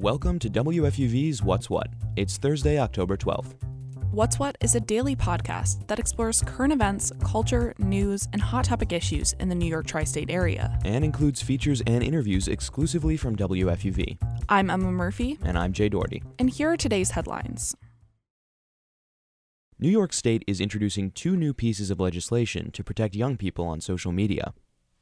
Welcome to WFUV's What's What. It's Thursday, October 12th. What's What is a daily podcast that explores current events, culture, news, and hot topic issues in the New York tri state area. And includes features and interviews exclusively from WFUV. I'm Emma Murphy. And I'm Jay Doherty. And here are today's headlines. New York State is introducing two new pieces of legislation to protect young people on social media.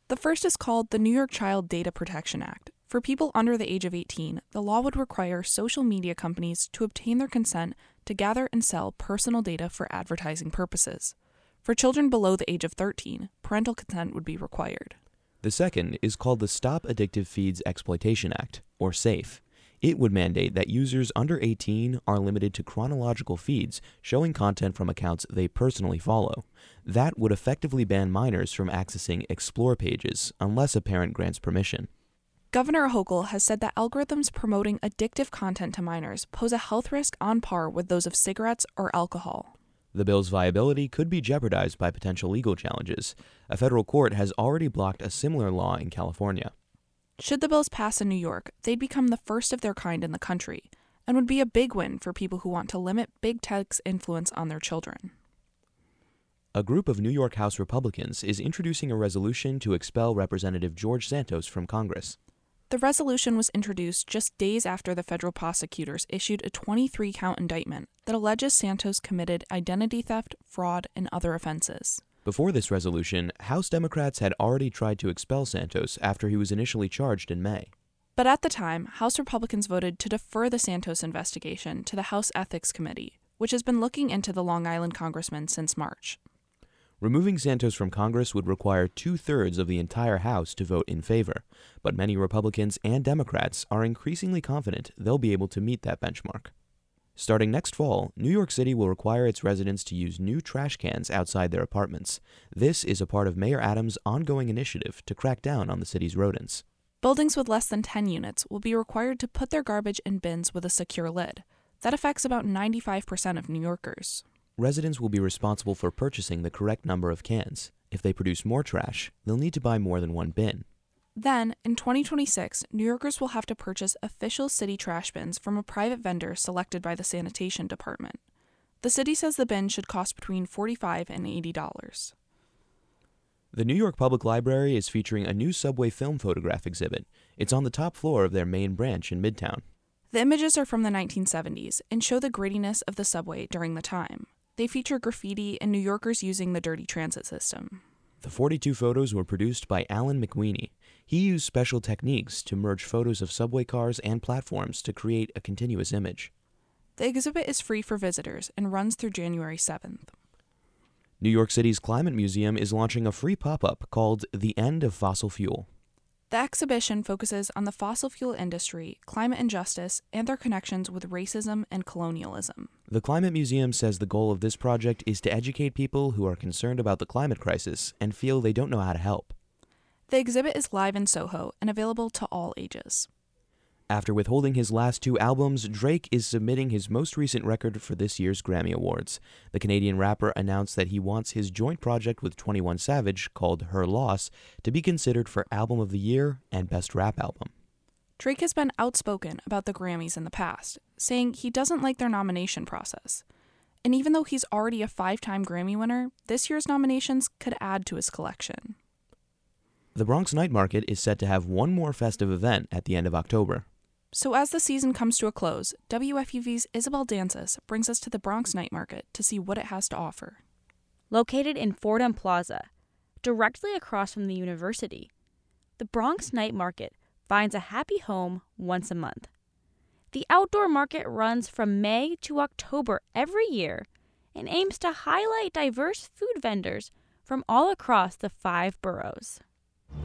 The first is called the New York Child Data Protection Act. For people under the age of 18, the law would require social media companies to obtain their consent to gather and sell personal data for advertising purposes. For children below the age of 13, parental consent would be required. The second is called the Stop Addictive Feeds Exploitation Act, or SAFE. It would mandate that users under 18 are limited to chronological feeds showing content from accounts they personally follow. That would effectively ban minors from accessing explore pages unless a parent grants permission. Governor Hochul has said that algorithms promoting addictive content to minors pose a health risk on par with those of cigarettes or alcohol. The bill's viability could be jeopardized by potential legal challenges. A federal court has already blocked a similar law in California. Should the bills pass in New York, they'd become the first of their kind in the country and would be a big win for people who want to limit big tech's influence on their children. A group of New York House Republicans is introducing a resolution to expel Representative George Santos from Congress. The resolution was introduced just days after the federal prosecutors issued a 23 count indictment that alleges Santos committed identity theft, fraud, and other offenses. Before this resolution, House Democrats had already tried to expel Santos after he was initially charged in May. But at the time, House Republicans voted to defer the Santos investigation to the House Ethics Committee, which has been looking into the Long Island congressman since March. Removing Santos from Congress would require two thirds of the entire House to vote in favor, but many Republicans and Democrats are increasingly confident they'll be able to meet that benchmark. Starting next fall, New York City will require its residents to use new trash cans outside their apartments. This is a part of Mayor Adams' ongoing initiative to crack down on the city's rodents. Buildings with less than 10 units will be required to put their garbage in bins with a secure lid. That affects about 95% of New Yorkers residents will be responsible for purchasing the correct number of cans. If they produce more trash, they'll need to buy more than one bin. Then, in 2026, New Yorkers will have to purchase official city trash bins from a private vendor selected by the sanitation department. The city says the bin should cost between 45 and $80. The New York Public Library is featuring a new subway film photograph exhibit. It's on the top floor of their main branch in Midtown. The images are from the 1970s and show the grittiness of the subway during the time. They feature graffiti and New Yorkers using the dirty transit system. The 42 photos were produced by Alan McWeeny. He used special techniques to merge photos of subway cars and platforms to create a continuous image. The exhibit is free for visitors and runs through January 7th. New York City's Climate Museum is launching a free pop up called The End of Fossil Fuel. The exhibition focuses on the fossil fuel industry, climate injustice, and their connections with racism and colonialism. The Climate Museum says the goal of this project is to educate people who are concerned about the climate crisis and feel they don't know how to help. The exhibit is live in Soho and available to all ages. After withholding his last two albums, Drake is submitting his most recent record for this year's Grammy Awards. The Canadian rapper announced that he wants his joint project with 21 Savage, called Her Loss, to be considered for Album of the Year and Best Rap Album. Drake has been outspoken about the Grammys in the past, saying he doesn't like their nomination process. And even though he's already a five time Grammy winner, this year's nominations could add to his collection. The Bronx Night Market is set to have one more festive event at the end of October. So, as the season comes to a close, WFUV's Isabel Danzis brings us to the Bronx Night Market to see what it has to offer. Located in Fordham Plaza, directly across from the university, the Bronx Night Market finds a happy home once a month. The outdoor market runs from May to October every year and aims to highlight diverse food vendors from all across the five boroughs.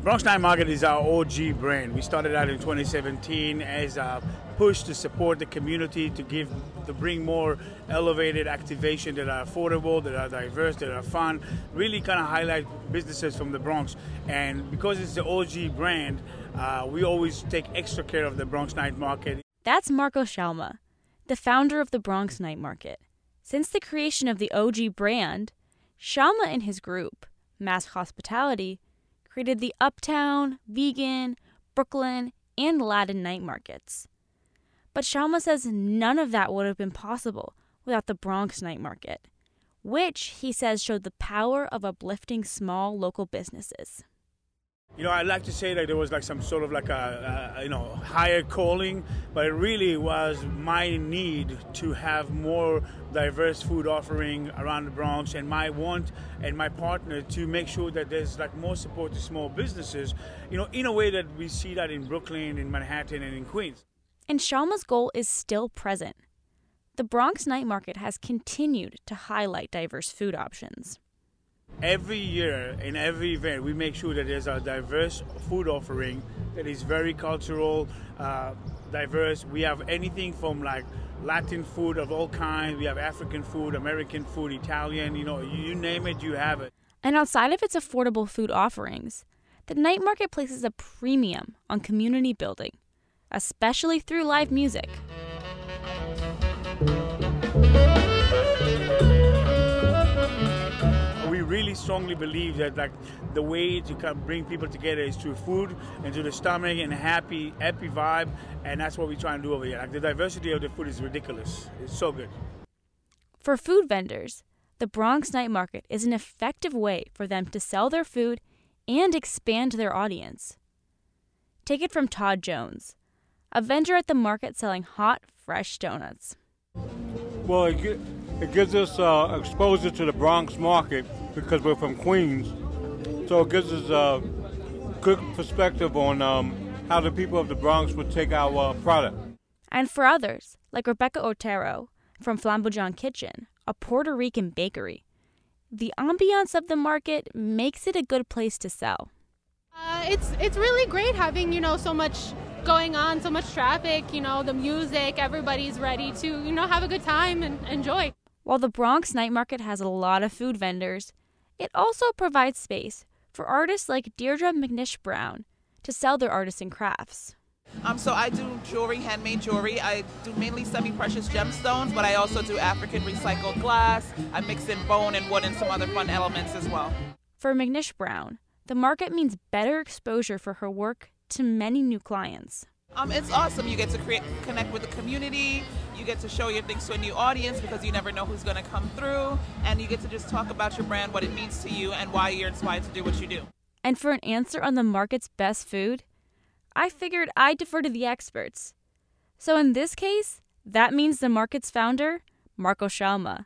Bronx Night Market is our OG brand. We started out in 2017 as a push to support the community, to give, to bring more elevated activation that are affordable, that are diverse, that are fun. Really kind of highlight businesses from the Bronx. And because it's the OG brand, uh, we always take extra care of the Bronx Night Market. That's Marco Shalma, the founder of the Bronx Night Market. Since the creation of the OG brand, Shalma and his group, MASC Hospitality, created the Uptown, Vegan, Brooklyn, and Latin night markets. But Shalma says none of that would have been possible without the Bronx Night Market, which he says showed the power of uplifting small local businesses. You know, I'd like to say that there was like some sort of like a, a, you know higher calling, but it really was my need to have more diverse food offering around the Bronx, and my want and my partner to make sure that there's like more support to small businesses. You know, in a way that we see that in Brooklyn, in Manhattan, and in Queens. And Shalma's goal is still present. The Bronx Night Market has continued to highlight diverse food options every year in every event we make sure that there's a diverse food offering that is very cultural uh, diverse. We have anything from like latin food of all kinds. We have african food american food italian you know you name it you have it. And outside of its affordable food offerings the night market places a premium on community building especially through live music really strongly believe that like the way to kind of bring people together is through food and through the stomach and happy happy vibe, and that's what we try and do over here. Like the diversity of the food is ridiculous. It's so good. For food vendors, the Bronx Night Market is an effective way for them to sell their food and expand their audience. Take it from Todd Jones, a vendor at the market selling hot, fresh donuts. Well, it, it gives us uh, exposure to the Bronx market because we're from Queens. So it gives us a good perspective on um, how the people of the Bronx would take our uh, product. And for others, like Rebecca Otero from Flamboyant Kitchen, a Puerto Rican bakery, the ambiance of the market makes it a good place to sell. Uh, it's it's really great having you know so much going on, so much traffic. You know the music, everybody's ready to you know have a good time and enjoy. While the Bronx night market has a lot of food vendors, it also provides space for artists like Deirdre McNish Brown to sell their artisan crafts. Um, so I do jewelry, handmade jewelry. I do mainly semi-precious gemstones, but I also do African recycled glass. I mix in bone and wood and some other fun elements as well. For McNish Brown, the market means better exposure for her work to many new clients. Um, it's awesome. You get to create, connect with the community. You get to show your things to a new audience because you never know who's going to come through, and you get to just talk about your brand, what it means to you, and why you're inspired to do what you do. And for an answer on the market's best food, I figured I'd defer to the experts. So in this case, that means the market's founder, Marco Shalma,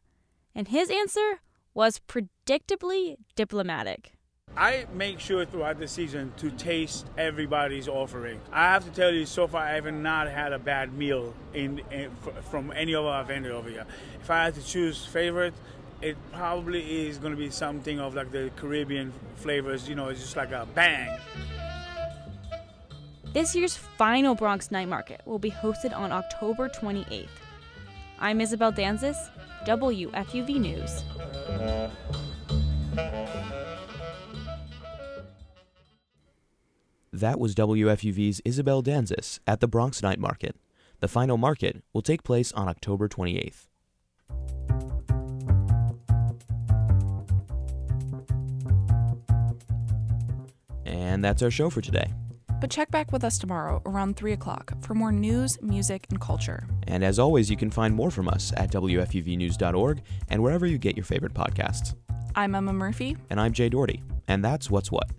and his answer was predictably diplomatic. I make sure throughout the season to taste everybody's offering. I have to tell you, so far I have not had a bad meal in, in from any of our vendors over here. If I had to choose favorite, it probably is going to be something of like the Caribbean flavors. You know, it's just like a bang. This year's final Bronx Night Market will be hosted on October 28th. I'm Isabel Danzis, WFUV News. That was WFUV's Isabel Danzis at the Bronx Night Market. The final market will take place on October 28th. And that's our show for today. But check back with us tomorrow around 3 o'clock for more news, music, and culture. And as always, you can find more from us at WFUVnews.org and wherever you get your favorite podcasts. I'm Emma Murphy. And I'm Jay Doherty. And that's What's What.